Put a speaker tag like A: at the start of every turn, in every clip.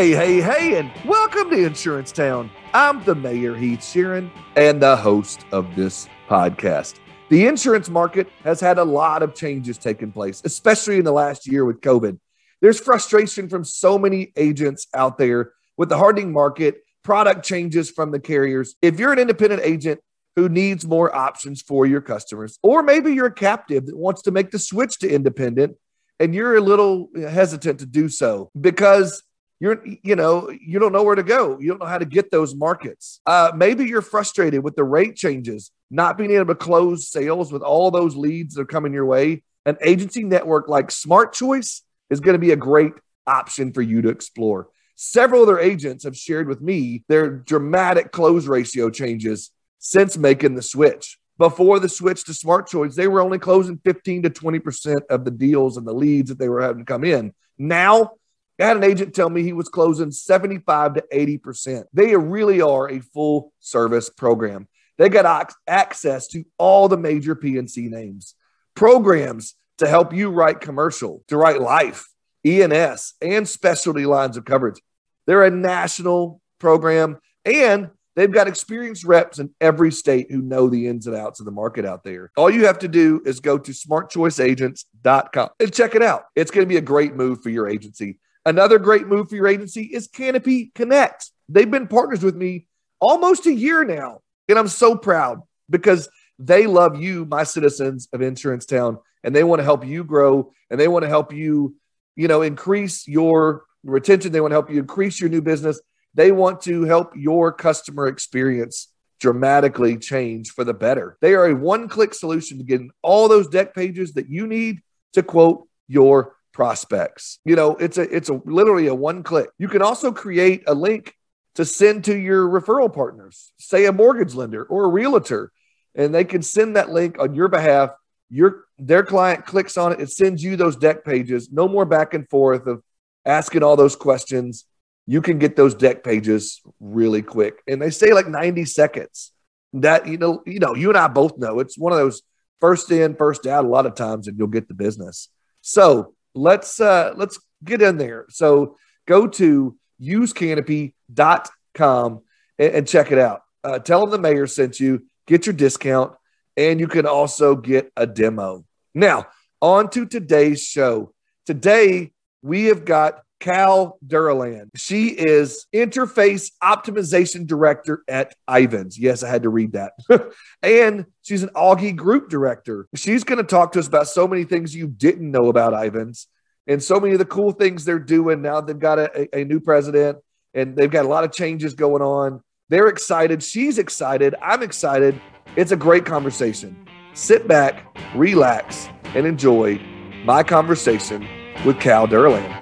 A: Hey, hey, hey, and welcome to Insurance Town. I'm the mayor, Heath Sheeran, and the host of this podcast. The insurance market has had a lot of changes taking place, especially in the last year with COVID. There's frustration from so many agents out there with the hardening market, product changes from the carriers. If you're an independent agent who needs more options for your customers, or maybe you're a captive that wants to make the switch to independent and you're a little hesitant to do so because you're you know you don't know where to go. You don't know how to get those markets. Uh, maybe you're frustrated with the rate changes not being able to close sales with all those leads that are coming your way. An agency network like smart choice is going to be a great option for you to explore. Several other agents have shared with me their dramatic close ratio changes since making the switch. Before the switch to smart choice they were only closing 15 to 20% of the deals and the leads that they were having to come in. Now I had an agent tell me he was closing 75 to 80%. They really are a full service program. They got access to all the major P&C names, programs to help you write commercial, to write life, E&S, and specialty lines of coverage. They're a national program and they've got experienced reps in every state who know the ins and outs of the market out there. All you have to do is go to smartchoiceagents.com and check it out. It's going to be a great move for your agency. Another great move for your agency is Canopy Connect. They've been partners with me almost a year now. And I'm so proud because they love you, my citizens of Insurance Town, and they want to help you grow and they want to help you, you know, increase your retention. They want to help you increase your new business. They want to help your customer experience dramatically change for the better. They are a one click solution to getting all those dec pages that you need to quote your prospects. You know, it's a it's a literally a one click. You can also create a link to send to your referral partners, say a mortgage lender or a realtor, and they can send that link on your behalf. Your their client clicks on it, it sends you those dec pages. No more back and forth of asking all those questions. You can get those dec pages really quick. And they say like 90 seconds. That you know, you know, you and I both know it's one of those first in, first out a lot of times, and you'll get the business. So let's uh let's get in there. So go to usecanopy.com and, and check it out. Uh, tell them the mayor sent you, get your discount, and you can also get a demo. Now, on to today's show. Today, we have got Cal Durland. She is interface optimization director at Ivans. Yes, I had to read that. and she's an Augie group director. She's going to talk to us about so many things you didn't know about Ivans and so many of the cool things they're doing now. They've got a, a new president and they've got a lot of changes going on. They're excited. She's excited. I'm excited. It's a great conversation. Sit back, relax, and enjoy my conversation with Cal Durland.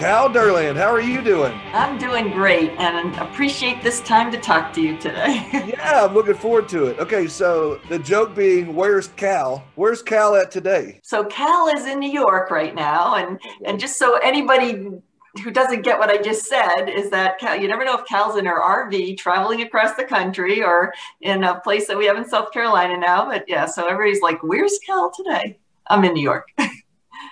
A: Cal Durland, how are you doing?
B: I'm doing great and appreciate this time to talk to you today.
A: yeah, I'm looking forward to it. Okay, so the joke being, where's Cal? Where's Cal at today?
B: So Cal is in New York right now, and and just so anybody who doesn't get what I just said is that Cal, you never know if Cal's in her RV traveling across the country or in a place that we have in South Carolina now. But yeah, so everybody's like, "Where's Cal today?" I'm in New York.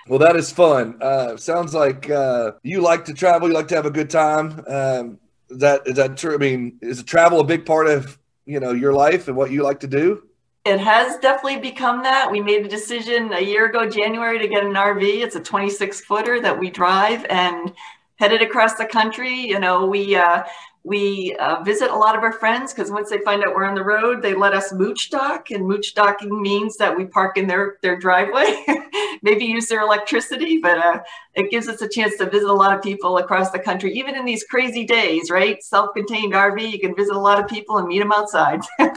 A: Well, that is fun. Uh, sounds like uh, you like to travel. You like to have a good time. Um, is that is that true? I mean, is travel a big part of you know your life and what you like to do?
B: It has definitely become that. We made a decision a year ago, January, to get an RV. It's a 26 footer that we drive and headed across the country. You know, we uh, we uh, visit a lot of our friends because once they find out we're on the road, they let us mooch dock. And mooch docking means that we park in their, their driveway, maybe use their electricity, but uh, it gives us a chance to visit a lot of people across the country, even in these crazy days, right? Self contained RV, you can visit a lot of people and meet them outside.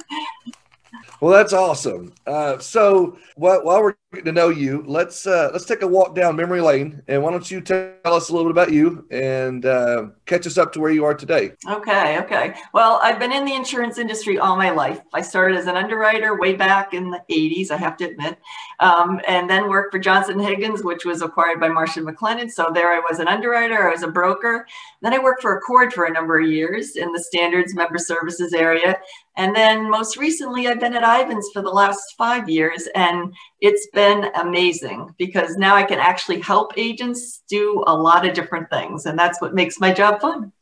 A: Well, that's awesome. Uh, so while, while, we're getting to know you, let's uh, let's take a walk down memory lane, and why don't you tell us a little bit about you and uh, catch us up to where you are today?
B: Okay, okay. Well, I've been in the insurance industry all my life. I started as an underwriter way back in the '80s, I have to admit, um, and then worked for Johnson Higgins, which was acquired by Marsh and McLennan. So there, I was an underwriter, I was a broker. Then I worked for ACORD for a number of years in the standards member services area, and then most recently, I've been at Ivans for the last five years, and it's been amazing because now I can actually help agents do a lot of different things. And that's what makes my job fun.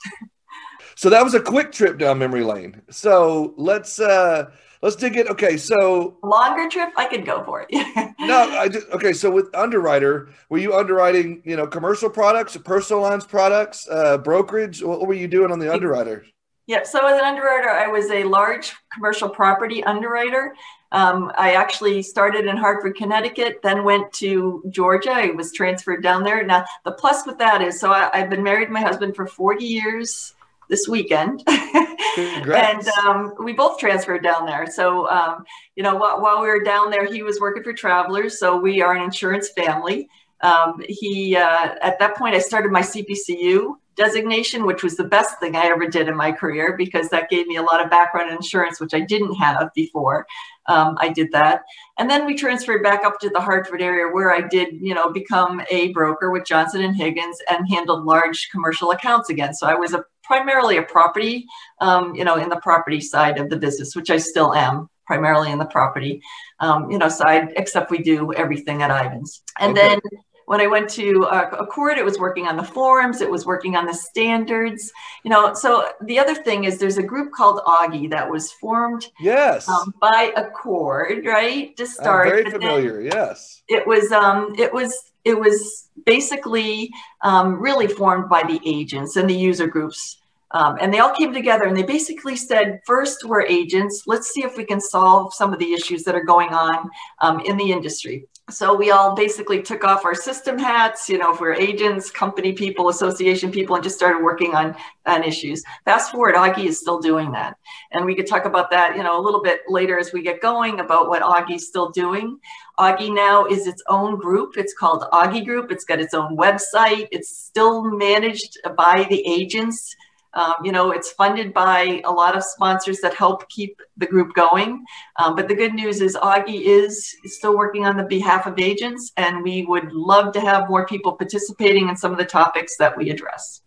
A: so that was a quick trip down memory lane. So let's uh let's dig in. Okay, so
B: longer trip, I could go for it.
A: no, I just okay. So with underwriter, were you underwriting, you know, commercial products, personal lines products, uh, brokerage? What were you doing on the underwriter?
B: Yeah, so as an underwriter, I was a large commercial property underwriter. Um, I actually started in Hartford, Connecticut, then went to Georgia. I was transferred down there. Now, the plus with that is, so I, have been married to my husband for 40 years this weekend. and um, we both transferred down there. So, um, you know, while, while, we were down there, he was working for Travelers. So we are an insurance family. Um, he, uh, at that point, I started my CPCU designation, which was the best thing I ever did in my career because that gave me a lot of background insurance, which I didn't have before. Um, I did that. And then we transferred back up to the Hartford area where I did, you know, become a broker with Johnson and Higgins and handled large commercial accounts again. So I was a primarily a property, um, you know, in the property side of the business, which I still am primarily in the property, um, you know, side, except we do everything at Ivans. And okay. then when I went to uh, ACORD, it was working on the forms, it was working on the standards, you know. So the other thing is there's a group called Augie that was formed
A: yes um,
B: by ACORD, right? To start.
A: I'm very familiar, yes.
B: It was um it was it was basically um, really formed by the agents and the user groups um, and they all came together and they basically said, first, we're agents. Let's see if we can solve some of the issues that are going on um, in the industry. So we all basically took off our system hats, you know, if we're agents, company people, association people, and just started working on, on issues. Fast forward, Augie is still doing that. And we could talk about that, you know, a little bit later as we get going about what Augie's still doing. Augie now is its own group. It's called Augie Group. It's got its own website. It's still managed by the agents. Um, you know, it's funded by a lot of sponsors that help keep the group going. Um, but the good news is Augie is still working on the behalf of agents, and we would love to have more people participating in some of the topics that we address.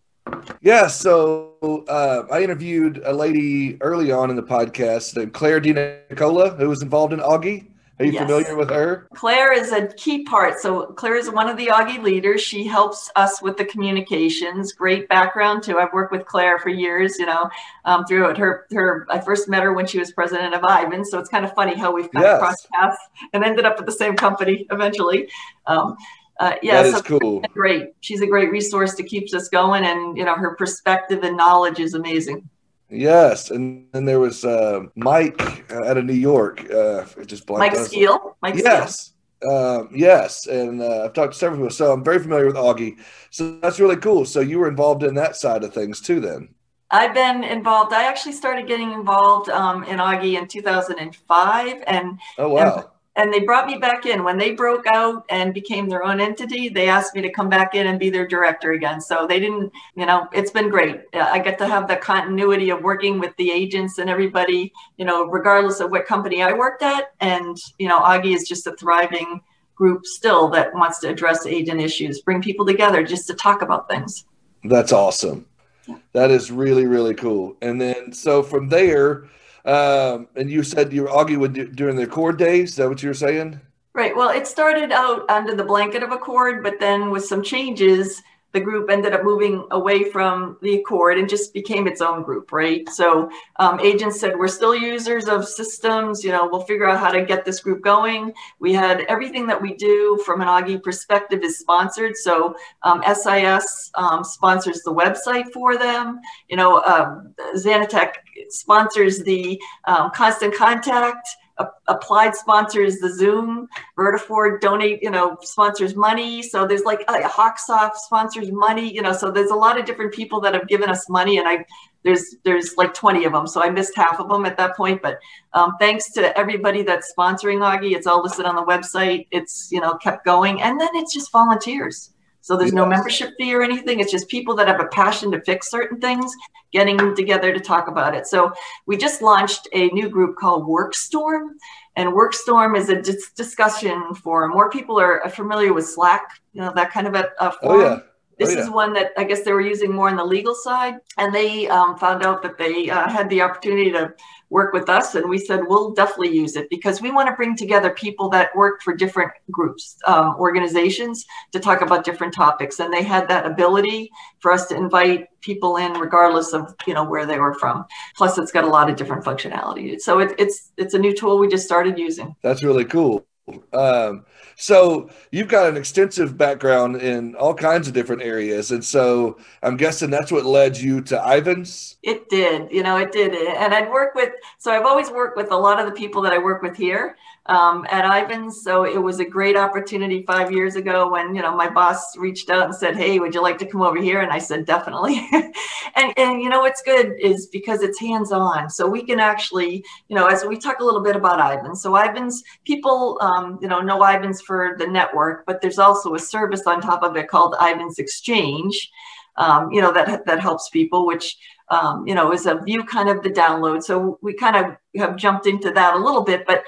A: Yeah, so uh, I interviewed a lady early on in the podcast named Claire DiNicola, who was involved in Augie. Are you yes. familiar with her?
B: Claire is a key part. So Claire is one of the Augie leaders. She helps us with the communications. Great background too. I've worked with Claire for years. You know, um, through her her. I first met her when she was president of Ivan. So it's kind of funny how we've kind yes. of crossed paths and ended up at the same company eventually. Um, uh, yeah,
A: that is so cool.
B: Great. She's a great resource to keep us going, and you know her perspective and knowledge is amazing.
A: Yes, and then there was uh, Mike uh, out of New York. Uh, just
B: Mike Skeel. Mike
A: yes, um, yes, and uh, I've talked to several people, so I'm very familiar with Augie. So that's really cool. So you were involved in that side of things too, then.
B: I've been involved. I actually started getting involved um, in Augie in 2005, and
A: oh wow. And
B: and they brought me back in. When they broke out and became their own entity they asked me to come back in and be their director again. So they didn't you know it's been great. Uh, I get to have the continuity of working with the agents and everybody you know regardless of what company i worked at. And you know augie is just a thriving group still that wants to address agent issues bring people together just to talk about things.
A: That's awesome. That is really really cool. And then so from there um, and you said you would do, during the ACORD days. Is that what you were saying?
B: Right. Well, it started out under the blanket of ACORD, but then with some changes, the group ended up moving away from the ACORD and just became its own group, right? So um, agents said, we're still users of systems, you know, we'll figure out how to get this group going. We had everything that we do from an Augie perspective is sponsored. So um, SIS um, sponsors the website for them. You know, um, sponsors the um, constant contact applied sponsors the zoom Vertafore donate you know sponsors money. So there's like uh, hawksoft sponsors money you know so there's a lot of different people that have given us money and i there's there's like 20 of them. So i missed half of them at that point but um, thanks to everybody that's sponsoring augie. It's all listed on the website. It's you know kept going. And then it's just volunteers so there's no membership fee or anything. It's just people that have a passion to fix certain things getting together to talk about it. So we just launched a new group called Workstorm. And Workstorm is a dis- discussion forum. More people are familiar with Slack, you know, that kind of a, a forum. Oh, yeah. This oh, yeah. is one that I guess they were using more on the legal side, and they um, found out that they uh, had the opportunity to work with us and we said we'll definitely use it because we want to bring together people that work for different groups um, organizations to talk about different topics. And they had that ability for us to invite people in regardless of you know where they were from. Plus it's got a lot of different functionality. So it, it's it's a new tool we just started using.
A: That's really cool um, so you've got an extensive background in all kinds of different areas, and so I'm guessing that's what led you to Ivans.
B: It did, you know, it did, and I'd work with. So I've always worked with a lot of the people that I work with here um, at Ivans. So it was a great opportunity five years ago when you know my boss reached out and said, "Hey, would you like to come over here?" And I said, "Definitely." and and you know what's good is because it's hands on, so we can actually you know as we talk a little bit about Ivans. So Ivans people um, you know know Ivans for the network, but there's also a service on top of it called Ivans Exchange. Um, you know that that helps people, which um, you know is a view kind of the download. So we kind of have jumped into that a little bit, but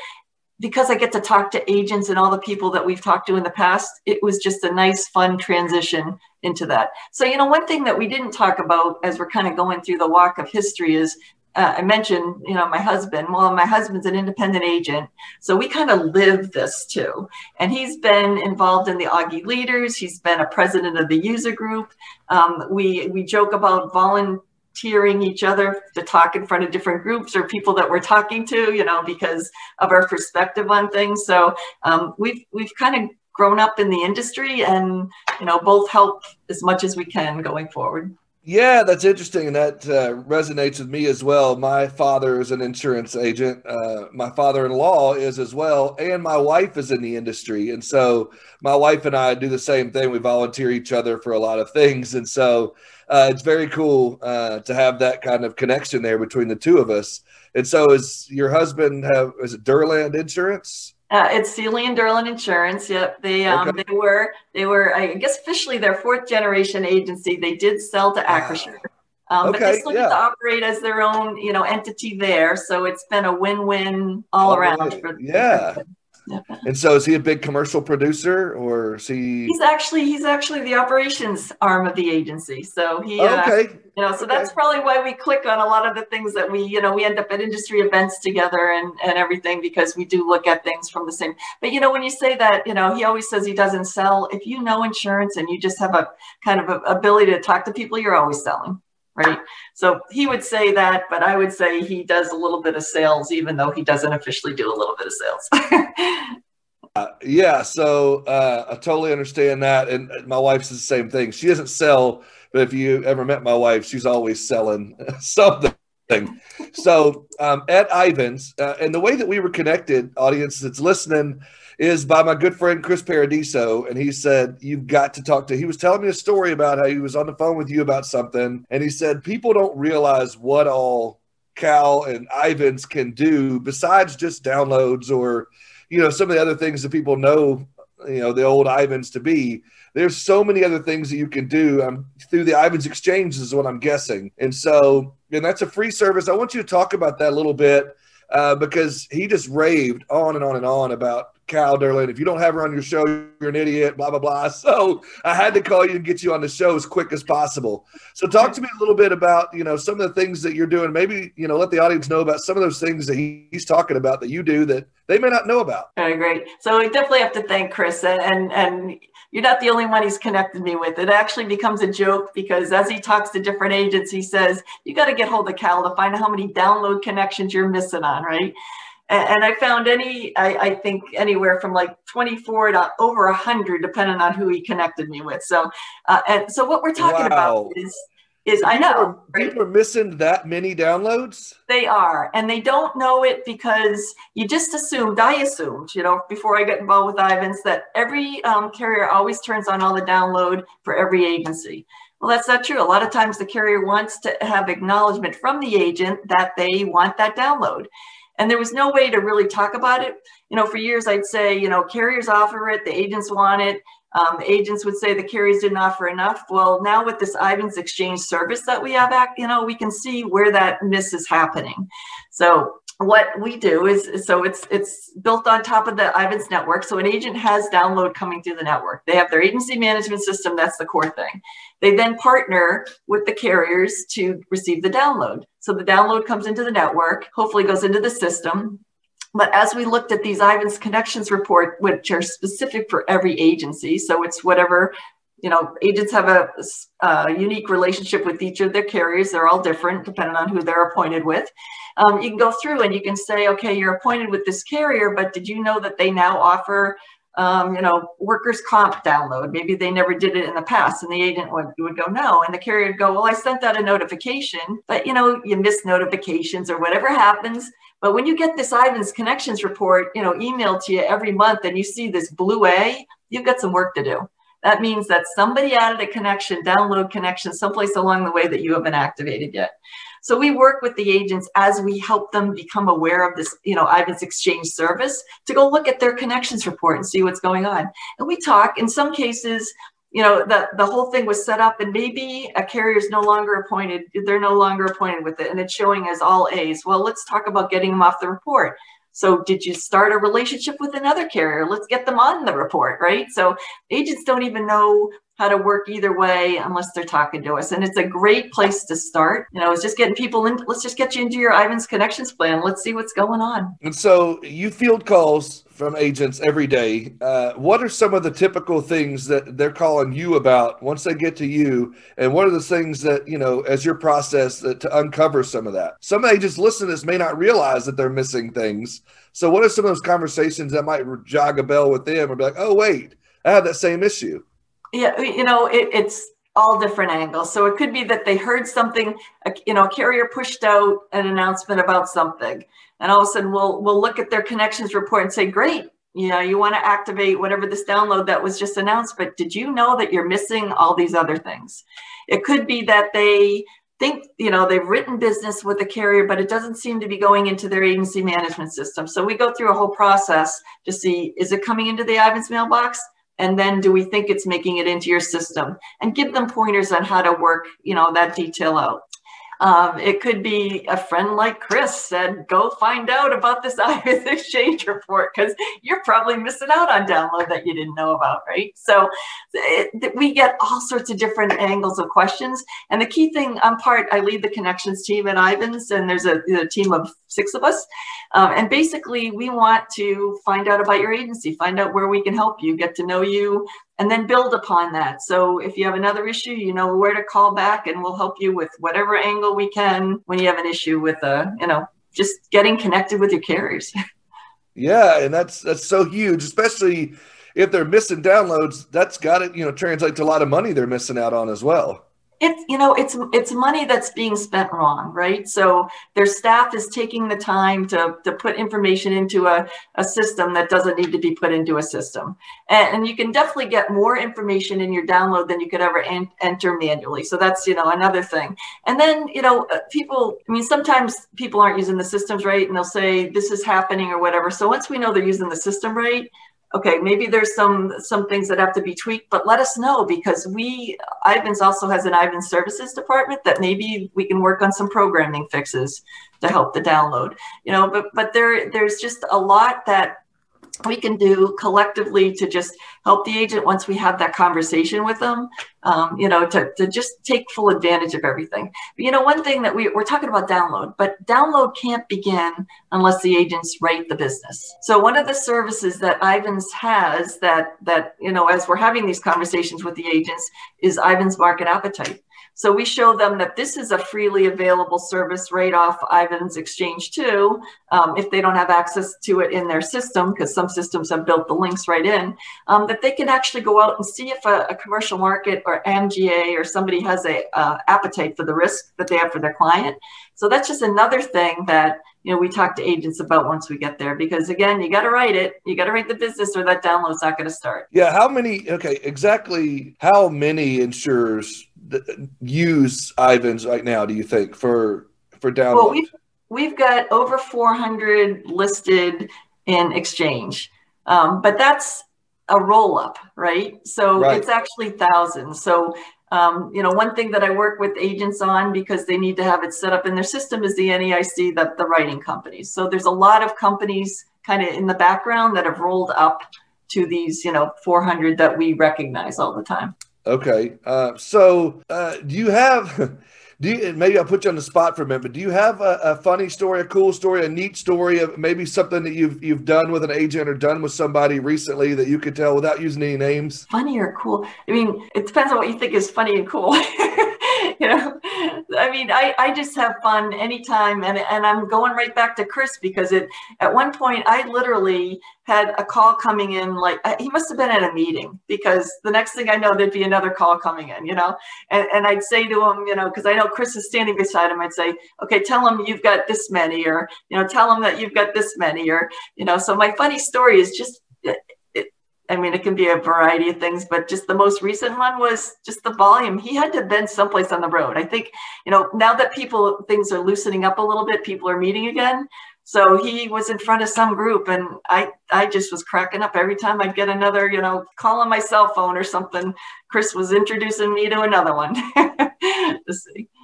B: because I get to talk to agents and all the people that we've talked to in the past, it was just a nice, fun transition into that. So, you know, one thing that we didn't talk about as we're kind of going through the walk of history is uh, I mentioned, you know, my husband. Well, my husband's an independent agent, so we kind of live this too. And he's been involved in the Augie Leaders. He's been a president of the user group. Um, we we joke about volunteering volunteering each other to talk in front of different groups or people that we're talking to, you know, because of our perspective on things. So um, we've we've kind of grown up in the industry and you know both help as much as we can going forward.
A: Yeah, that's interesting, and that uh, resonates with me as well. My father is an insurance agent. Uh, my father-in-law is as well, and my wife is in the industry, and so my wife and I do the same thing. We volunteer each other for a lot of things, and so uh, it's very cool uh, to have that kind of connection there between the two of us. And so, is your husband have is it Durland Insurance?
B: Uh, it's Sealy and Durland Insurance. Yep, they um, okay. they were they were I guess officially their fourth generation agency. They did sell to Acrisure. Um, okay, but they still yeah. get to operate as their own, you know, entity there. So it's been a win-win all, all around. Right. For,
A: yeah. For and so, is he a big commercial producer, or is he?
B: He's actually he's actually the operations arm of the agency. So he, oh, okay, uh, you know, so okay. that's probably why we click on a lot of the things that we, you know, we end up at industry events together and and everything because we do look at things from the same. But you know, when you say that, you know, he always says he doesn't sell. If you know insurance and you just have a kind of a ability to talk to people, you're always selling right? So he would say that, but I would say he does a little bit of sales, even though he doesn't officially do a little bit of sales.
A: uh, yeah, so uh, I totally understand that. And my wife's the same thing. She doesn't sell, but if you ever met my wife, she's always selling something. so um, at Ivans, uh, and the way that we were connected, audience that's listening, is by my good friend Chris Paradiso. And he said, You've got to talk to. He was telling me a story about how he was on the phone with you about something. And he said, People don't realize what all Cal and Ivans can do besides just downloads or, you know, some of the other things that people know, you know, the old Ivans to be. There's so many other things that you can do um, through the Ivans Exchange, is what I'm guessing. And so, and that's a free service. I want you to talk about that a little bit uh, because he just raved on and on and on about Cal Durland. If you don't have her on your show, you're an idiot, blah, blah, blah. So I had to call you and get you on the show as quick as possible. So talk to me a little bit about, you know, some of the things that you're doing. Maybe, you know, let the audience know about some of those things that he, he's talking about that you do that they may not know about.
B: Very great. So we definitely have to thank Chris and, and you're not the only one he's connected me with. It actually becomes a joke because as he talks to different agents, he says, you got to get hold of Cal to find out how many download connections you're missing on, right? And I found any, I, I, think anywhere from like 24 to over 100, depending on who he connected me with. So, uh, and so what we're talking wow. about is, is I know
A: are, right? people are missing that many downloads.
B: They are, and they don't know it because you just assumed. I assumed, you know, before I got involved with Ivans, that every um, carrier always turns on all the download for every agency. Well, that's not true. A lot of times the carrier wants to have acknowledgement from the agent that they want that download and there was no way to really talk about it. You know, for years I'd say, you know, carriers offer it, the agents want it. Um, the agents would say the carriers didn't offer enough. Well, now with this Ivans Exchange service that we have, you know, we can see where that miss is happening. So what we do is so it's it's built on top of the Ivans network. So an agent has download coming through the network. They have their agency management system. That's the core thing. They then partner with the carriers to receive the download. So the download comes into the network, hopefully goes into the system. But as we looked at these Ivans connections report, which are specific for every agency, so it's whatever you know, agents have a, a, unique relationship with each of their carriers. They're all different depending on who they're appointed with. Um, you can go through and you can say, okay, you're appointed with this carrier, but did you know that they now offer, um, you know, workers' comp download? Maybe they never did it in the past, and the agent would, would go, no, and the carrier would go, well, I sent out a notification, but you know, you miss notifications or whatever happens. But when you get this Ivans Connections report, you know, emailed to you every month, and you see this blue A, you've got some work to do. That means that somebody added a connection, download connection, someplace along the way that you haven't activated yet. So we work with the agents as we help them become aware of this, you know, Ivans Exchange service to go look at their connections report and see what's going on. And we talk, in some cases, you know, the, the whole thing was set up and maybe a carrier is no longer appointed, they're no longer appointed with it and it's showing as all A's. Well, let's talk about getting them off the report. So did you start a relationship with another carrier? Let's get them on the report, right? So agents don't even know how to work either way unless they're talking to us. And it's a great place to start. You know, it's just getting people in. Let's just get you into your Ivans Connections plan. Let's see what's going on.
A: And so you field calls from agents every day. Uh, what are some of the typical things that they're calling you about once they get to you? And what are the things that, you know, as your process that, to uncover some of that? Some agents listening to this may not realize that they're missing things. So, what are some of those conversations that might jog a bell with them or be like, oh, wait, I have that same issue?
B: Yeah, you know, it, it's all different angles. So it could be that they heard something, you know, a carrier pushed out an announcement about something. And all of a sudden we'll we'll look at their connections report and say great you know you want to activate whatever this download that was just announced but did you know that you're missing all these other things? It could be that they think you know they've written business with a carrier but it doesn't seem to be going into their agency management system. So we go through a whole process to see is it coming into the ivans mailbox and then do we think it's making it into your system? And give them pointers on how to work you know that detail out um, it could be a friend like Chris said, go find out about this Ivans Exchange report because you're probably missing out on download that you didn't know about, right? So it, we get all sorts of different angles of questions. And the key thing, I'm part, I lead the connections team at Ivans, and there's a, a team of six of us. Um, and basically, we want to find out about your agency, find out where we can help you, get to know you, and then build upon that. So if you have another issue, you know where to call back and we'll help you with whatever angle we can when you have an issue with uh, you know, just getting connected with your carriers.
A: yeah, and that's that's so huge, especially if they're missing downloads, that's got to, you know, translate to a lot of money they're missing out on as well
B: it's you know it's it's money that's being spent wrong right? So their staff is taking the time to to put information into a, a system that doesn't need to be put into a system. And, and you can definitely get more information in your download than you could ever en- enter manually. So that's you know another thing. And then you know uh, people i mean sometimes people aren't using the systems right and they'll say this is happening or whatever. So once we know they're using the system right okay, maybe there's some some things that have to be tweaked, but let us know because we Ivans also has an Ivans services department that maybe we can work on some programming fixes to help the download. You know, but but there there's just a lot that we can do collectively to just help the agent once we have that conversation with them um, you know to, to just take full advantage of everything. You know one thing that we, we're talking about download but download can't begin unless the agents write the business. So one of the services that ivans has that that you know as we're having these conversations with the agents is ivans market appetite so we show them that this is a freely available service right off Ivans Exchange too, um, if they don't have access to it in their system, because some systems have built the links right in, um, that they can actually go out and see if a, a commercial market or MGA or somebody has a uh, appetite for the risk that they have for their client. So that's just another thing that you know we talk to agents about once we get there because again you got to write it you got to write the business or that download's not going to start
A: yeah how many okay exactly how many insurers use Ivans right now? Do you think for for download? Well,
B: we've, we've got over 400 listed in Exchange, um, but that's a roll up, right? So right. it's actually thousands. So Um, you know, one thing that I work with agents on because they need to have it set up in their system is the NAIC, the, the writing companies. So there's a lot of companies kind of in the background that have rolled up to these, you know, 400 that we recognize all the time.
A: Okay. Uh, so uh, do you have do you maybe I'll put you on the spot for a minute, but do you have a, a, funny story, a cool story, a neat story of maybe something that you've you've done with an agent or done with somebody recently that you could tell without using any names?
B: Funny or cool? I mean, it depends on what you think is funny and cool. mean, I, I just have fun anytime. And, and I'm going right back to Chris because it, at one point I literally had a call coming in, like uh, he must have been at a meeting because the next thing I know, there'd be another call coming in, you know, and, and I'd say to him, you know, cause I know Chris is standing beside him. I'd say, okay, tell him you've got this many, or, you know, tell him that you've got this many, or, you know, so my funny story is just, I mean, it can be a variety of things, but just the most recent one was just the volume. He had to have been someplace on the road. I think, you know, now that people, things are loosening up a little bit, people are meeting again. So he was in front of some group and I, I just was cracking up every time I'd get another, you know, call on my cell phone or something. Chris was introducing me to another one.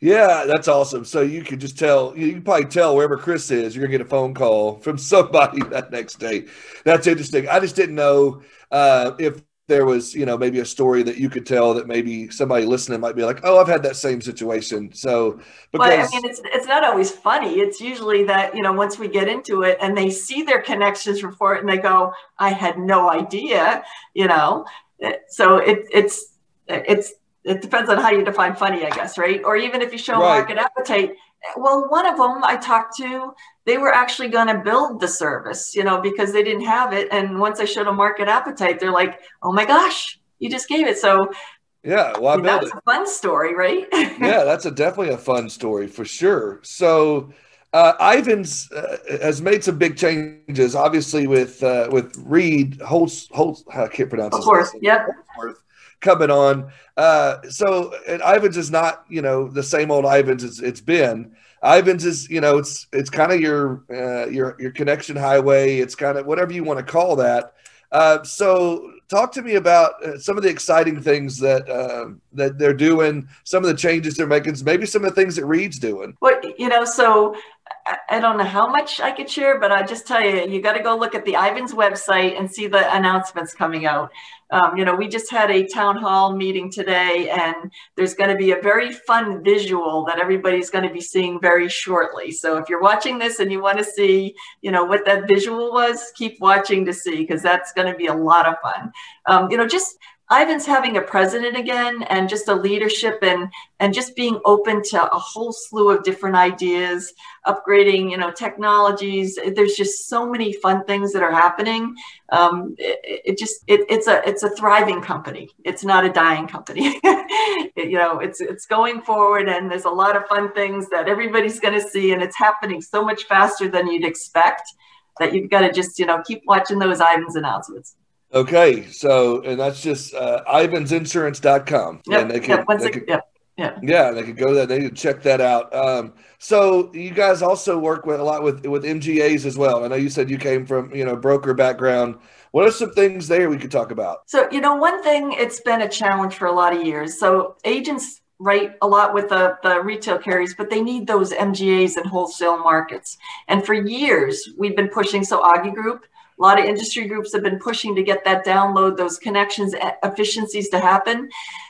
A: Yeah, that's awesome. So you could just tell, you can probably tell wherever Chris is, you're gonna get a phone call from somebody that next day. That's interesting. I just didn't know uh, if there was, you know, maybe a story that you could tell that maybe somebody listening might be like, "Oh, I've had that same situation." So,
B: because well, I mean, it's it's not always funny. It's usually that you know once we get into it and they see their connections report and they go, "I had no idea," you know. So it it's it's it depends on how you define funny, I guess, right? Or even if you show right. market appetite. Well, one of them I talked to, they were actually going to build the service, you know, because they didn't have it. And once I showed a market appetite, they're like, "Oh my gosh, you just gave it!" So
A: yeah, well, I
B: that's it. a fun story, right?
A: yeah, that's a definitely a fun story for sure. So. Uh, Ivans uh, has made some big changes, obviously with uh, with Reid Holtz. Holtz I can't pronounce.
B: Of course, yep
A: coming on. Uh, so Ivans is not, you know, the same old Ivans it's, it's been. Ivans is, you know, it's it's kind of your uh, your your connection highway. It's kind of whatever you want to call that. Uh, so talk to me about uh, some of the exciting things that uh, that they're doing, some of the changes they're making, maybe some of the things that Reid's doing.
B: Well, you know, so I don't know how much I could share, but I just tell you, you got to go look at the Ivans website and see the announcements coming out. Um, you know, we just had a town hall meeting today, and there's going to be a very fun visual that everybody's going to be seeing very shortly. So if you're watching this and you want to see, you know, what that visual was, keep watching to see because that's going to be a lot of fun. Um, you know, just Ivans having a president again and just a leadership and and just being open to a whole slew of different ideas, upgrading, you know, technologies. There's just so many fun things that are happening. Um, it, it, just it, it's a it's a thriving company. It's not a dying company. it, you know, it's it's going forward and there's a lot of fun things that everybody's going to see and it's happening so much faster than you'd expect that you've got to just you know keep watching those Ivans announcements.
A: Okay, so and that's just uh, ivansinsurance.com.
B: Yep,
A: and they
B: can, yep, they can, yep,
A: yeah. Yeah, they could go there. They could check that out. Um, so you guys also work with a lot with with MGAs as well. I know you said you came from you know broker background. What are some things there we could talk about?
B: So you know, one thing it's been a challenge for a lot of years. So agents write a lot with the, the retail carriers, but they need those MGAs and wholesale markets. And for years, we've been pushing. So Augie Group a lot of industry groups have been pushing to get that download, those connections, efficiencies to happen.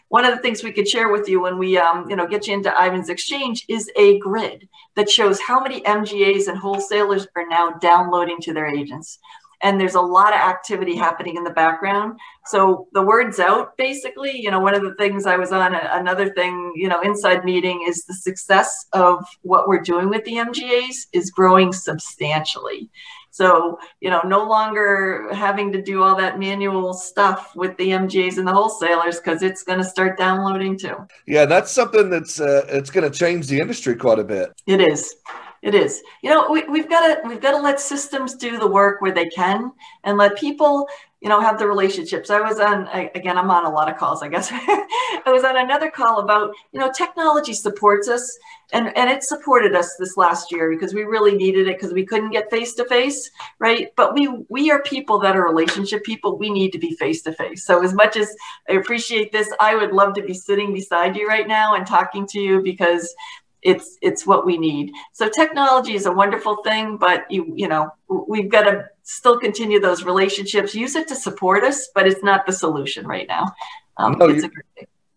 B: One of the things we could share with you when we, um, you know, get you into Ivans Exchange is a grid that shows how many MGAs and wholesalers are now downloading to their agents. And there's a lot of activity happening in the background. So the word's out, basically. You know, one of the things I was on, another thing, you know, inside meeting is the success of what we're doing with the MGAs is growing substantially. So, you know, no longer having to do all that manual stuff with the MGAs and the wholesalers because it's going to start downloading too.
A: Yeah, that's something that's uh, it's going to change the industry quite a bit.
B: It is. It is. You know, we, we've got to we've got to let systems do the work where they can, and let people you know have the relationships. I was on again i'm on a lot of calls i guess. I was on another call about you know technology supports us and and it supported us this last year because we really needed it because we couldn't get face to face right? But we we are people that are relationship people. We need to be face to face so as much as i appreciate this i would love to be sitting beside you right now and talking to you because it's it's what we need. So technology is a wonderful thing but you you know we've got to still continue those relationships. Use it to support us but it's not the solution right now. Um, no,
A: yeah.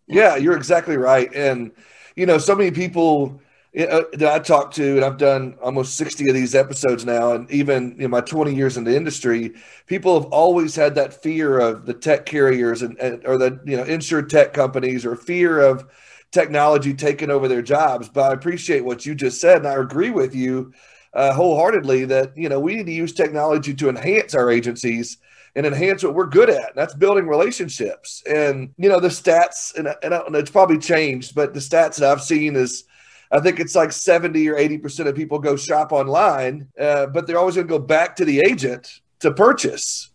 A: yeah you're exactly right. And you know so many people that I talk to, and I've done almost 60 of these episodes now, and even in my 20 years in the industry, people have always had that fear of the tech carriers and, and or the you know insured tech companies or fear of technology taking over their jobs. But I appreciate what you just said, and I agree with you uh, wholeheartedly that you know we need to use technology to enhance our agencies and enhance what we're good at. That's building relationships. And you know the stats, and, and it's probably changed, but the stats that I've seen is. I think it's like 70 or 80% of people go shop online, uh, but they're always going to go back to the agent to purchase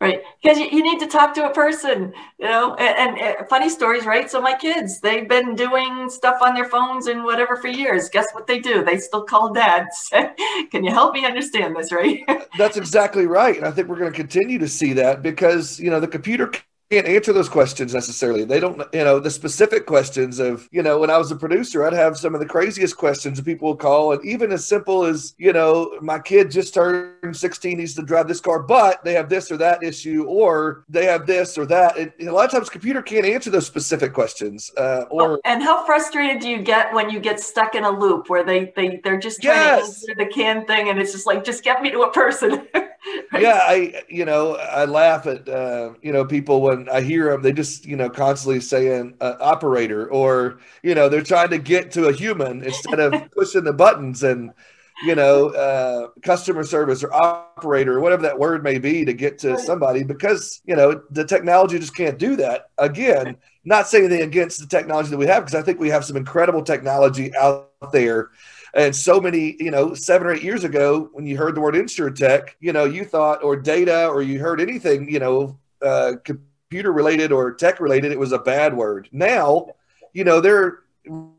B: right? Because you, you, need to talk to a person you know and, and, and, funny stories right? So my kids they've been doing stuff on their phones and whatever for years. Guess what they do? They still call dad can you help me understand this right?
A: That's exactly right and i think we're going to continue to see that because you know the computer can't answer those questions necessarily. They don't, you know, the specific questions of, you know, when I was a producer, I'd have some of the craziest questions that people would call. And even as simple as, you know, my kid just turned 16, needs to drive this car, but they have this or that issue, or they have this or that. And a lot of times computer can't answer those specific questions. Uh, or oh,
B: And how frustrated do you get when you get stuck in a loop where they, they, they're just trying yes. to answer the can thing and it's just like, just get me to a person.
A: yeah, I you know I laugh at uh, you know people when I hear them. They just you know constantly saying uh, operator or you know they're trying to get to a human instead of pushing the buttons and you know uh, customer service or operator or whatever that word may be to get to somebody because you know the technology just can't do that. Again, not saying anything against the technology that we have because I think we have some incredible technology out there and so many, you know, seven or eight years ago, when you heard the word tech, you know, you thought, or data, or you heard anything, you know, uh, computer related or tech related, it was a bad word. Now, you know, they're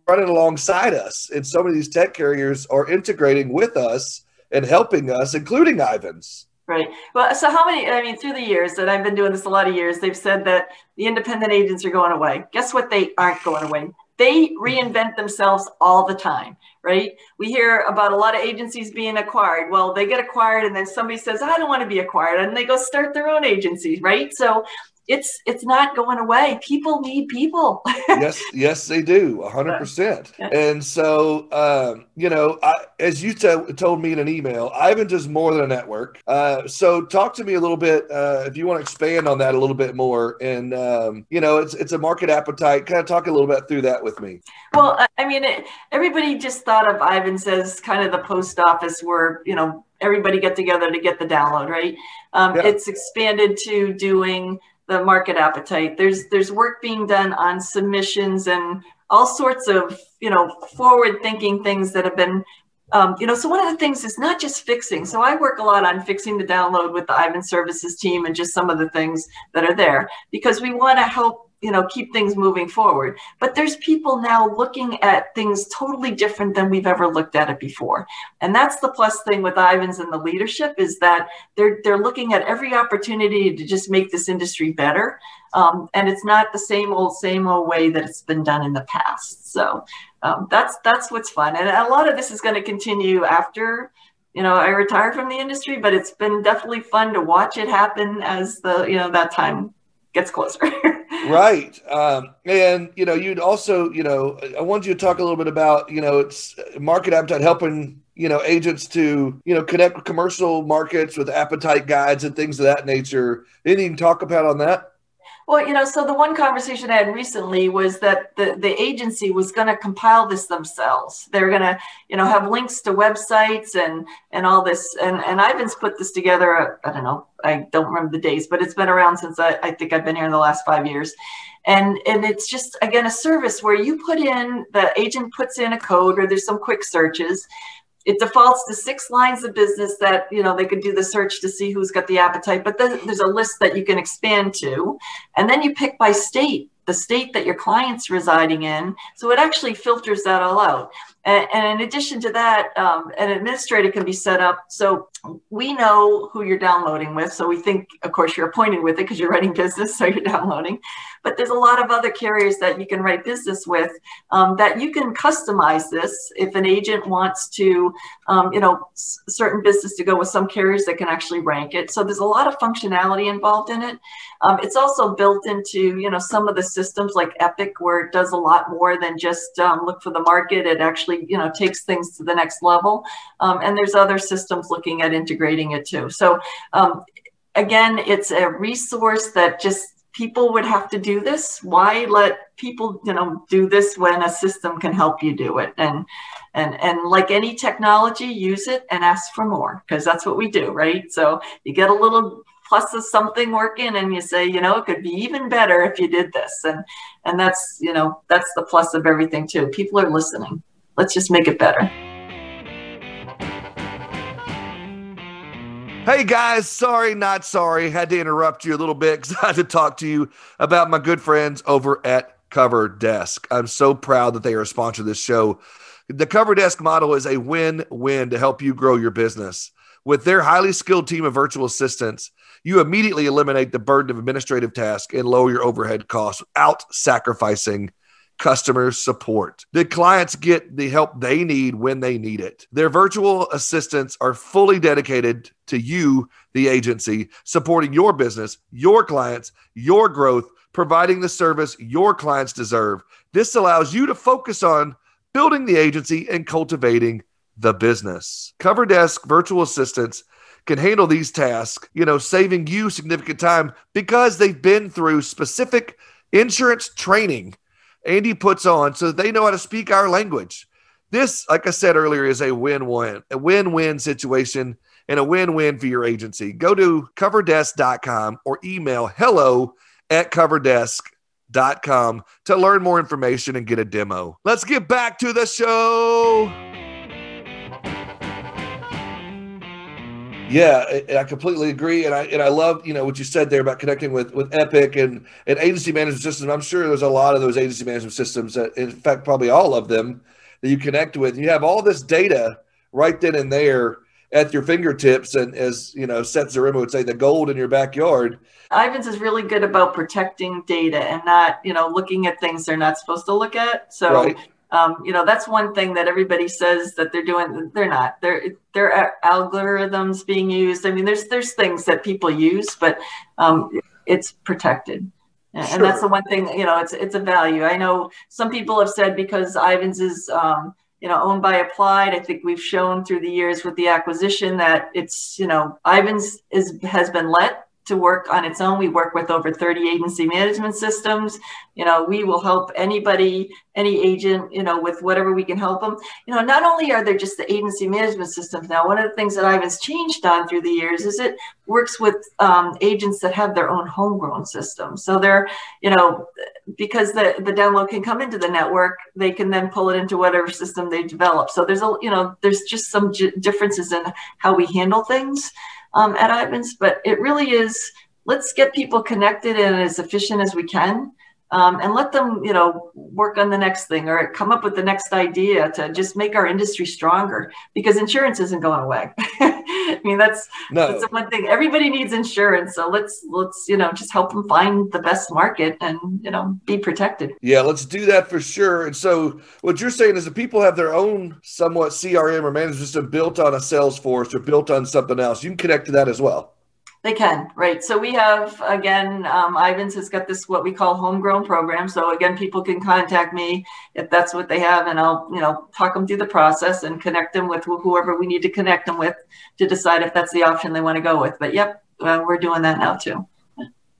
A: running alongside us. And so many of these tech carriers are integrating with us and helping us, including Ivans.
B: Right. Well, so how many, I mean, through the years that I've been doing this a lot of years, they've said that the independent agents are going away. Guess what? They aren't going away. They reinvent themselves all the time right? We hear about a lot of agencies being acquired. Well, they get acquired and then somebody says, I don't want to be acquired. And they go start their own agency, right? So it's it's not going away. People need people.
A: yes, yes, they do, hundred percent. And so, um, you know, I, as you t- told me in an email, Ivan does more than a network. Uh, so, talk to me a little bit uh, if you want to expand on that a little bit more. And um, you know, it's it's a market appetite. Kind of talk a little bit through that with me.
B: Well, I mean, it, everybody just thought of Ivan as kind of the post office where you know everybody get together to get the download, right? Um, yeah. It's expanded to doing the market appetite. There's there's work being done on submissions and all sorts of you know forward thinking things that have been um, you know so one of the things is not just fixing so i work a lot on fixing the download with the ivan services team and just some of the things that are there because we want to help you know keep things moving forward. But there's people now looking at things totally different than we've ever looked at it before. And that's the plus thing with ivans and the leadership is that they're they're looking at every opportunity to just make this industry better. Um, and it's not the same old same old way that it's been done in the past. So um, that's that's what's fun. And a lot of this is going to continue after you know i retired from the industry but it's been definitely fun to watch it happen as the you know that time gets closer.
A: right. Um, and, you know, you'd also, you know, I wanted you to talk a little bit about, you know, it's market appetite helping you know agents to you know connect commercial markets with appetite guides and things of that nature anything can talk about on that
B: well, you know, so the one conversation I had recently was that the, the agency was going to compile this themselves. They're going to, you know, have links to websites and and all this. And and Ivan's put this together. Uh, I don't know. I don't remember the days, but it's been around since I, I think I've been here in the last five years. And and it's just again a service where you put in the agent puts in a code or there's some quick searches it defaults to six lines of business that you know they could do the search to see who's got the appetite but then there's a list that you can expand to and then you pick by state the state that your client's residing in so it actually filters that all out and, and in addition to that, um, an administrator can be set up. So we know who you're downloading with. So we think, of course, you're appointed with it because you're running business, so you're downloading. But there's a lot of other carriers that you can write business with um, that you can customize this. If an agent wants to, um, you know, certain business to go with some carriers that can actually rank it. So there's a lot of functionality involved in it. Um, it's also built into, you know, some of the systems like Epic, where it does a lot more than just um, look for the market. It actually, you know, takes things to the next level. Um, and there's other systems looking at integrating it too. So um, again, it's a resource that just people would have to do this. Why let people, you know, do this when a system can help you do it? And and and like any technology, use it and ask for more because that's what we do, right? So you get a little plus of something working and you say you know it could be even better if you did this and and that's you know that's the plus of everything too people are listening let's just make it better
A: Hey guys, sorry, not sorry. Had to interrupt you a little bit because I had to talk to you about my good friends over at Cover Desk. I'm so proud that they are a sponsor of this show. The Cover Desk model is a win win to help you grow your business. With their highly skilled team of virtual assistants, you immediately eliminate the burden of administrative tasks and lower your overhead costs without sacrificing customer support. The clients get the help they need when they need it. Their virtual assistants are fully dedicated to you, the agency, supporting your business, your clients, your growth, providing the service your clients deserve. This allows you to focus on building the agency and cultivating the business. Cover Desk virtual assistants can handle these tasks, you know, saving you significant time because they've been through specific insurance training Andy puts on so they know how to speak our language. This, like I said earlier, is a win-win, a win-win situation and a win-win for your agency. Go to coverdesk.com or email hello at coverdesk.com to learn more information and get a demo. Let's get back to the show. Yeah, I completely agree, and I and I love you know what you said there about connecting with with Epic and and agency management systems. I'm sure there's a lot of those agency management systems that, in fact, probably all of them that you connect with. You have all this data right then and there at your fingertips, and as you know, Seth Zaremba would say, the gold in your backyard.
B: Ivans is really good about protecting data and not you know looking at things they're not supposed to look at. So. Right um, you know, that's one thing that everybody says that they're doing. They're not. They're they're algorithms being used. I mean, there's there's things that people use, but um, it's protected. And sure. that's the one thing, you know, it's it's a value. I know some people have said because Ivans is um, you know owned by applied i think we've shown through the years with the acquisition that it's you know ivans is has been let to work on its own. We work with over 30 agency management systems. You know, we will help anybody, any agent, you know, with whatever we can help them. You know, not only are there just the agency management systems now, one of the things that Ivans changed on through the years is it works with um, agents that have their own homegrown system. So they're, you know, because the, the download can come into the network, they can then pull it into whatever system they develop. So there's a, you know, there's just some differences in how we handle things um, at Ivans, but it really is let's get people connected and as efficient as we can. Um, and let them, you know, work on the next thing or come up with the next idea to just make our industry stronger because insurance isn't going away. I mean, that's no. that's the one thing. Everybody needs insurance, so let's let's you know just help them find the best market and you know be protected.
A: Yeah, let's do that for sure. And so what you're saying is that people have their own somewhat CRM or management system built on a Salesforce or built on something else. You can connect to that as well.
B: They can, right? So we have again, um, Ivans has got this what we call homegrown program. So again, people can contact me if that's what they have, and I'll you know talk them through the process and connect them with whoever we need to connect them with to decide if that's the option they want to go with. But yep, uh, we're doing that now too.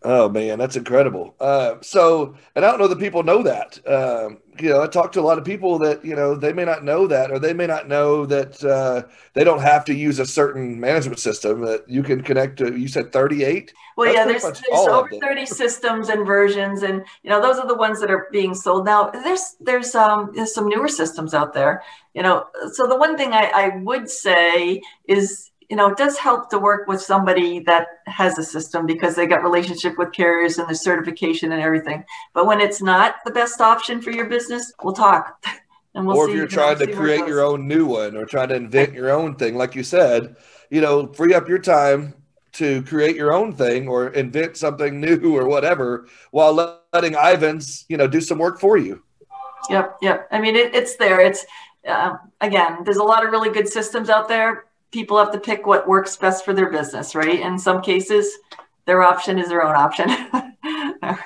A: Oh man, that's incredible. Uh, so, and I don't know that people know that. Um, you know, I talk to a lot of people that you know they may not know that, or they may not know that uh, they don't have to use a certain management system that you can connect to. You said thirty-eight.
B: Well, That's yeah, there's, there's over thirty systems and versions, and you know those are the ones that are being sold now. There's there's um there's some newer systems out there. You know, so the one thing I, I would say is you know, it does help to work with somebody that has a system because they got relationship with carriers and the certification and everything. But when it's not the best option for your business, we'll talk.
A: And we'll or if you're trying to create your own new one or trying to invent your own thing, like you said, you know, free up your time to create your own thing or invent something new or whatever while letting Ivans, you know, do some work for you.
B: Yep. Yep. I mean, it, it's there. It's, uh, again, there's a lot of really good systems out there people have to pick what works best for their business, right? In some cases, their option is their own option.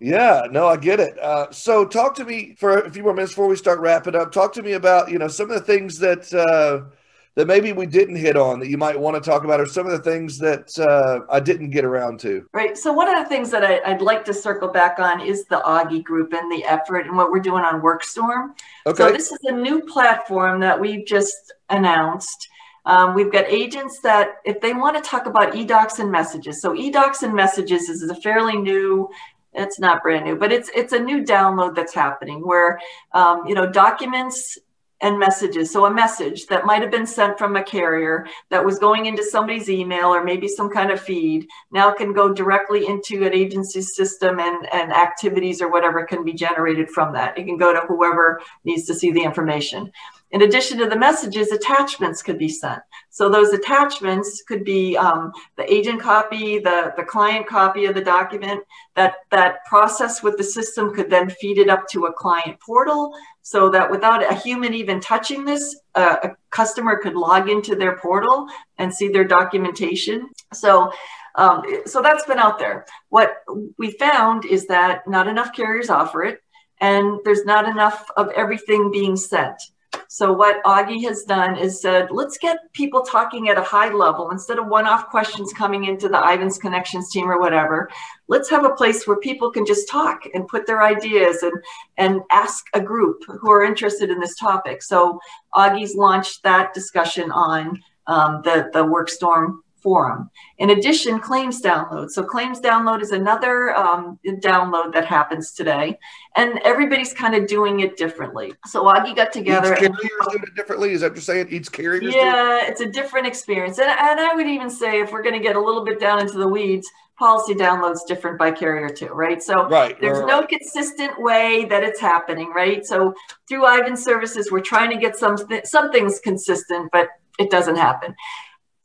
A: yeah, no, I get it. Uh, so, talk to me for a few more minutes before we start wrapping up. Talk to me about you know some of the things that uh, that maybe we didn't hit on that you might want to talk about, or some of the things that uh, I didn't get around to.
B: Right. So, one of the things that I, would like to circle back on is the Augie group and the effort and what we're doing on WorkStorm. Okay. So, this is a new platform that we've just announced um, we've got agents that, if they want to talk about eDocs and messages, so eDocs and messages is a fairly new, it's not brand new, but it's it's a new download that's happening where um, you know documents and messages. So a message that might have been sent from a carrier that was going into somebody's email or maybe some kind of feed now can go directly into an agency's system and, and activities or whatever can be generated from that. It can go to whoever needs to see the information. In addition to the messages, attachments could be sent. So those attachments could be um, the agent copy, the, the client copy of the document. That, that process with the system could then feed it up to a client portal so that without a human even touching this, uh, a customer could log into their portal and see their documentation. So um, so that's been out there. What we found is that not enough carriers offer it, and there's not enough of everything being sent. So what Augie has done is said, let's get people talking at a high level instead of one-off questions coming into the Ivans Connections team or whatever. Let's have a place where people can just talk and put their ideas and and ask a group who are interested in this topic. So Augie's launched that discussion on um, the the WorkStorm forum. In addition, claims download. So claims download is another um, download that happens today, and everybody's kind of doing it differently. So Augie got together.
A: Each carrier's doing it differently. Is that what you're saying? Each carrier.
B: Yeah, it's a different experience, and and I would even say if we're going to get a little bit down into the weeds, policy downloads different by carrier too, right? So right, there's right, no right. consistent way that it's happening, right? So through Ivan Services, we're trying to get some th- some things consistent, but it doesn't happen.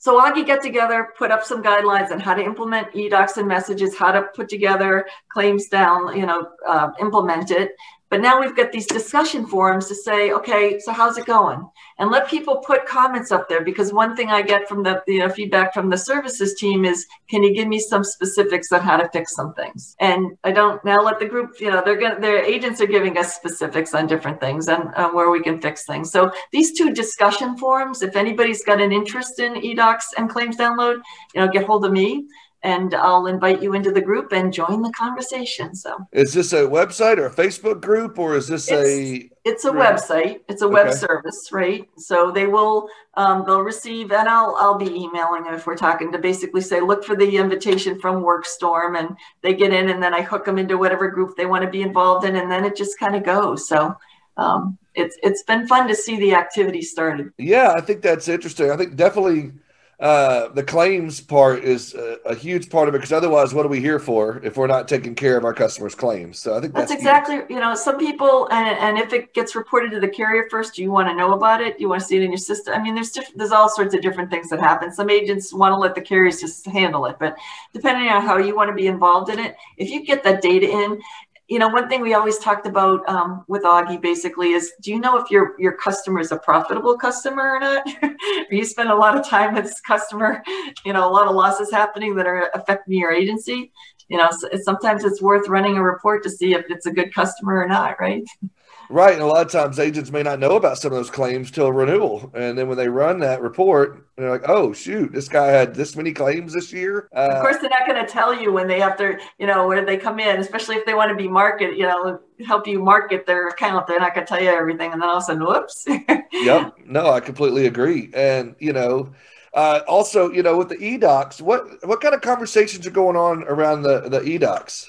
B: So Augie get together, put up some guidelines on how to implement eDocs and messages, how to put together claims down, you know, uh, implement it. But now we've got these discussion forums to say, okay, so how's it going? And let people put comments up there because one thing I get from the you know, feedback from the services team is, can you give me some specifics on how to fix some things? And I don't now let the group, you know, they're going their agents are giving us specifics on different things and uh, where we can fix things. So these two discussion forums, if anybody's got an interest in eDocs and claims download, you know, get hold of me and I'll invite you into the group and join the conversation. So,
A: is this a website or a Facebook group, or is this
B: it's,
A: a?
B: It's a website. It's a web okay. service, right? So they will um, they'll receive, and I'll I'll be emailing them if we're talking to basically say look for the invitation from WorkStorm, and they get in, and then I hook them into whatever group they want to be involved in, and then it just kind of goes. So. Um, it's it's been fun to see the activity started.
A: Yeah, I think that's interesting. I think definitely uh, the claims part is a, a, huge part of it because otherwise, what are we here for if we're not taking care of our customers' claims? So I think that's,
B: that's exactly huge. you know some people and, and if it gets reported to the carrier first, you want to know about it. You want to see it in your system. I mean, there's different there's all sorts of different things that happen. Some agents want to let the carriers just handle it, but depending on how you want to be involved in it, if you get that data in you know, one thing we always talked about um, with Augie basically is, do you know if your your customer is a profitable customer or not? you spend a lot of time with this customer, you know, a lot of losses happening that are affecting your agency. You know, so sometimes it's worth running a report to see if it's a good customer or not, right?
A: Right. And a lot of times agents may not know about some of those claims till renewal. And then when they run that report, they're like, oh, shoot, this guy had this many claims this year.
B: Uh, of course, they're not going to tell you when they have to, you know, where they come in, especially if they want to be market, you know, help you market their account. They're not going to tell you everything. And then all of a sudden, whoops.
A: yep. No, I completely agree. And, you know, uh, also, you know, with the eDocs, what what kind of conversations are going on around the the eDocs?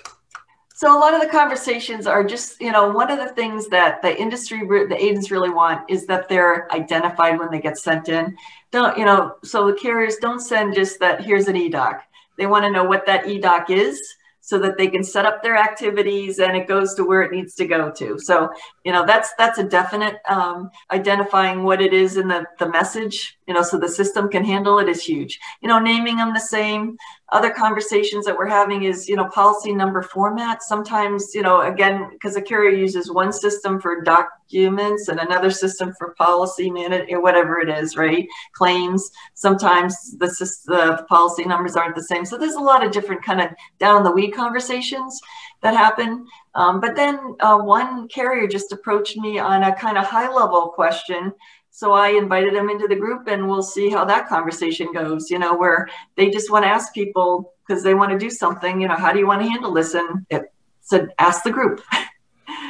B: So a lot of the conversations are just, you know, one of the things that the industry, the agents really want is that they're identified when they get sent in. Don't, you know, so the carriers don't send just that here's an eDoc. They want to know what that eDoc is so that they can set up their activities and it goes to where it needs to go to. So, you know, that's that's a definite um, identifying what it is in the, the message, you know, so the system can handle it is huge. You know, naming them the same, other conversations that we're having is you know policy number format. Sometimes you know again because the carrier uses one system for documents and another system for policy or whatever it is right? Claims. Sometimes the, the policy numbers aren't the same. So there's a lot of different kind of down the weed conversations that happen. Um, but then uh, one carrier just approached me on a kind of high level question so I invited them into the group and we'll see how that conversation goes, you know, where they just want to ask people because they want to do something, you know, how do you want to handle this? And it said, ask the group.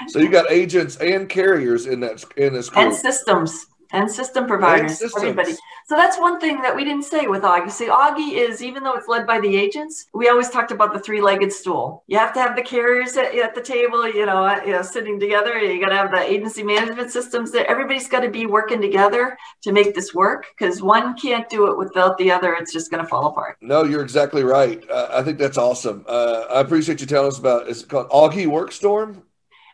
A: so you got agents and carriers in that in this group.
B: And systems and system providers, and everybody. So that's one thing that we didn't say with Augie. See, Augie is, even though it's led by the agents, we always talked about the three-legged stool. You have to have the carriers at, at the table, you know, uh, you know, sitting together. You got to have the agency management systems that everybody's got to be working together to make this work because one can't do it without the other. It's just going to fall apart.
A: No, you're exactly right. Uh, I think that's awesome. Uh, I appreciate you telling us about, it's called Augie Workstorm?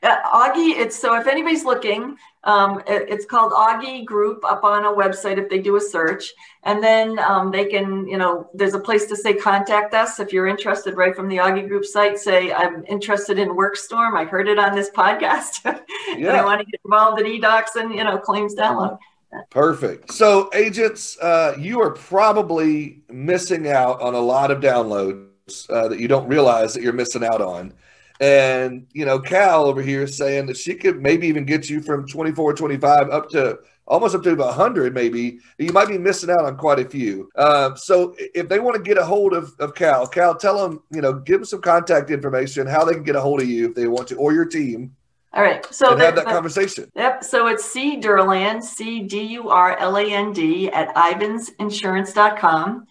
B: Uh, Augie, it's so if anybody's looking, um, it, it's called Augie Group up on a website if they do a search. And then um, they can, you know, there's a place to say contact us if you're interested right from the Augie Group site. Say, I'm interested in Workstorm. I heard it on this podcast. yeah. and I want to get involved in eDocs and, you know, claims download.
A: Perfect. So, agents, uh, you are probably missing out on a lot of downloads uh, that you don't realize that you're missing out on. And, you know, Cal over here is saying that she could maybe even get you from 24, 25 up to almost up to about 100 maybe. You might be missing out on quite a few. Uh, so if they want to get a hold of, of cal cal tell them you know give them some contact information how they can get a hold of you if they want to or your team.
B: All right so
A: the, have that conversation.
B: Yep so it's c. Durland c d u r l a n d at ivansinsurance.com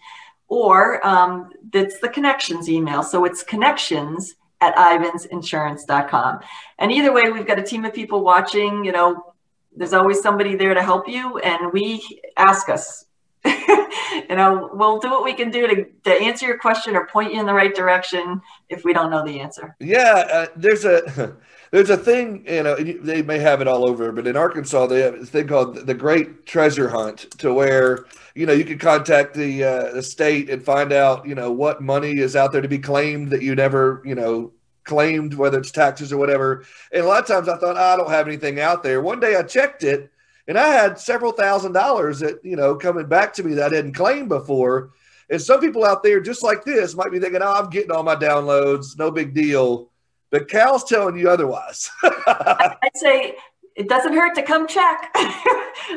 B: or um, it's the connections email. So it's connections at ivansinsurance.com. And either way, we've got a team of people watching, you know, there's always somebody there to help you. And we ask us, you know, we'll do what we can do to, to answer your question or point you in the right direction if we don't know the answer.
A: Yeah, uh, there's a there's a thing, you know, they may have it all over, but in Arkansas they have a thing called the Great Treasure Hunt, to where you know you can contact the uh, the state and find out you know what money is out there to be claimed that you never you know claimed, whether it's taxes or whatever. And a lot of times I thought oh, I don't have anything out there. One day I checked it and I had several thousand dollars that, you know, coming back to me that I hadn't claimed before. And some people out there, just like this, might be thinking, oh, I'm getting all my downloads, no big deal. But Cal's telling you otherwise.
B: I'd say it doesn't hurt to come check.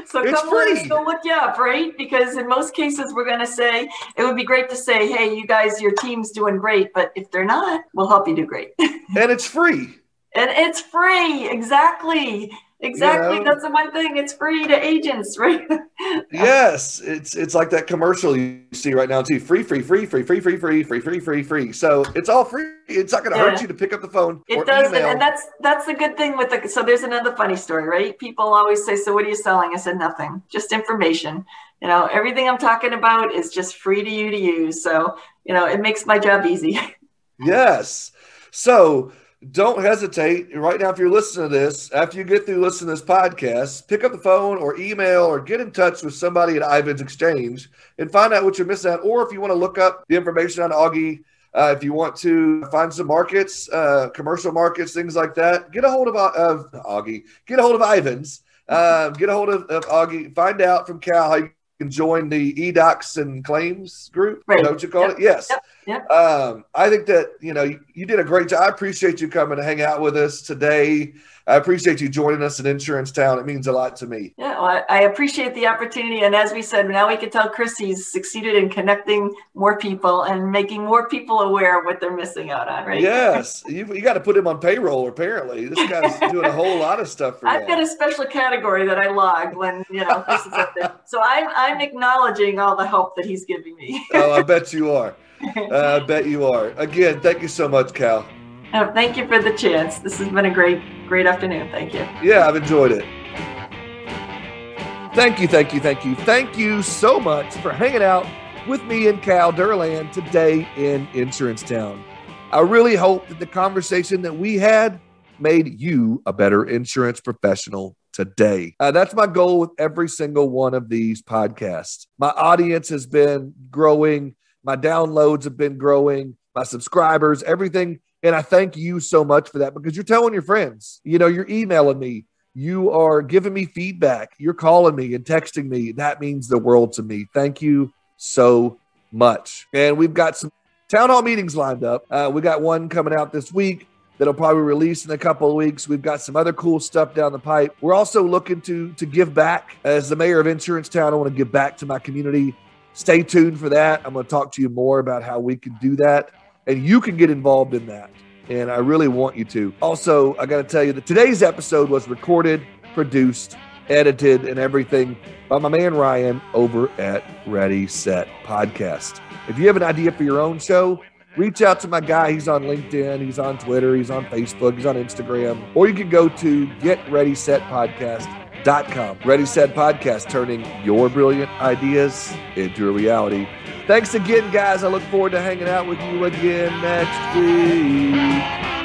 B: so it's come free. go look you up, right? Because in most cases, we're going to say it would be great to say, hey, you guys, your team's doing great. But if they're not, we'll help you do great.
A: and it's free.
B: And it's free. Exactly. Exactly. You know? That's the one thing. It's free to agents, right?
A: yes. It's it's like that commercial you see right now too. Free, free, free, free, free, free, free, free, free, free, free. So it's all free. It's not gonna yeah. hurt you to pick up the phone.
B: It does, email. and that's that's the good thing with the so there's another funny story, right? People always say, So what are you selling? I said nothing, just information. You know, everything I'm talking about is just free to you to use. So, you know, it makes my job easy.
A: yes. So don't hesitate right now if you're listening to this after you get through listening to this podcast pick up the phone or email or get in touch with somebody at ivans exchange and find out what you're missing out or if you want to look up the information on augie uh, if you want to find some markets uh, commercial markets things like that get a hold of, of augie get a hold of ivans uh, get a hold of, of augie find out from cal how you can join the eDocs and claims group. Right. You know what you call yep. it? Yes. Yep. Yep. Um, I think that, you know, you, you, did a great job. I appreciate you coming to hang out with us today. I appreciate you joining us in Insurance Town. It means a lot to me.
B: Yeah, well, I appreciate the opportunity. And as we said, now we can tell Chris he's succeeded in connecting more people and making more people aware of what they're missing out on, right?
A: Yes. you, you got to put him on payroll, apparently. This guy's doing a whole lot of stuff for
B: I've got a special category that I log when, you know, this is up there. So I'm, I'm acknowledging all the help that he's giving me.
A: oh, I bet you are. Uh, I bet you are. Again, thank you so much, Cal.
B: Oh, thank you for the chance. This has been a great, great afternoon. Thank you.
A: Yeah, I've enjoyed it. Thank you, thank you, thank you, thank you so much for hanging out with me and Cal Durland today in Insurance Town. I really hope that the conversation that we had made you a better insurance professional today. Uh, that's my goal with every single one of these podcasts. My audience has been growing, my downloads have been growing, my subscribers, everything and I thank you so much for that because you're telling your friends, you know, you're emailing me, you are giving me feedback, you're calling me and texting me. That means the world to me. Thank you so much. And we've got some town hall meetings lined up. Uh, we got one coming out this week that'll probably release in a couple of weeks. We've got some other cool stuff down the pipe. We're also looking to to give back. As the mayor of Insurance Town, I want to give back to my community. Stay tuned for that. I'm going to talk to you more about how we can do that and you can get involved in that. And I really want you to. Also, I got to tell you that today's episode was recorded, produced, edited, and everything by my man Ryan over at Ready Set Podcast. If you have an idea for your own show, reach out to my guy. He's on LinkedIn, he's on Twitter, he's on Facebook, he's on Instagram, or you can go to Get Ready Set Podcast, turning your brilliant ideas into a reality. Thanks again, guys. I look forward to hanging out with you again next week.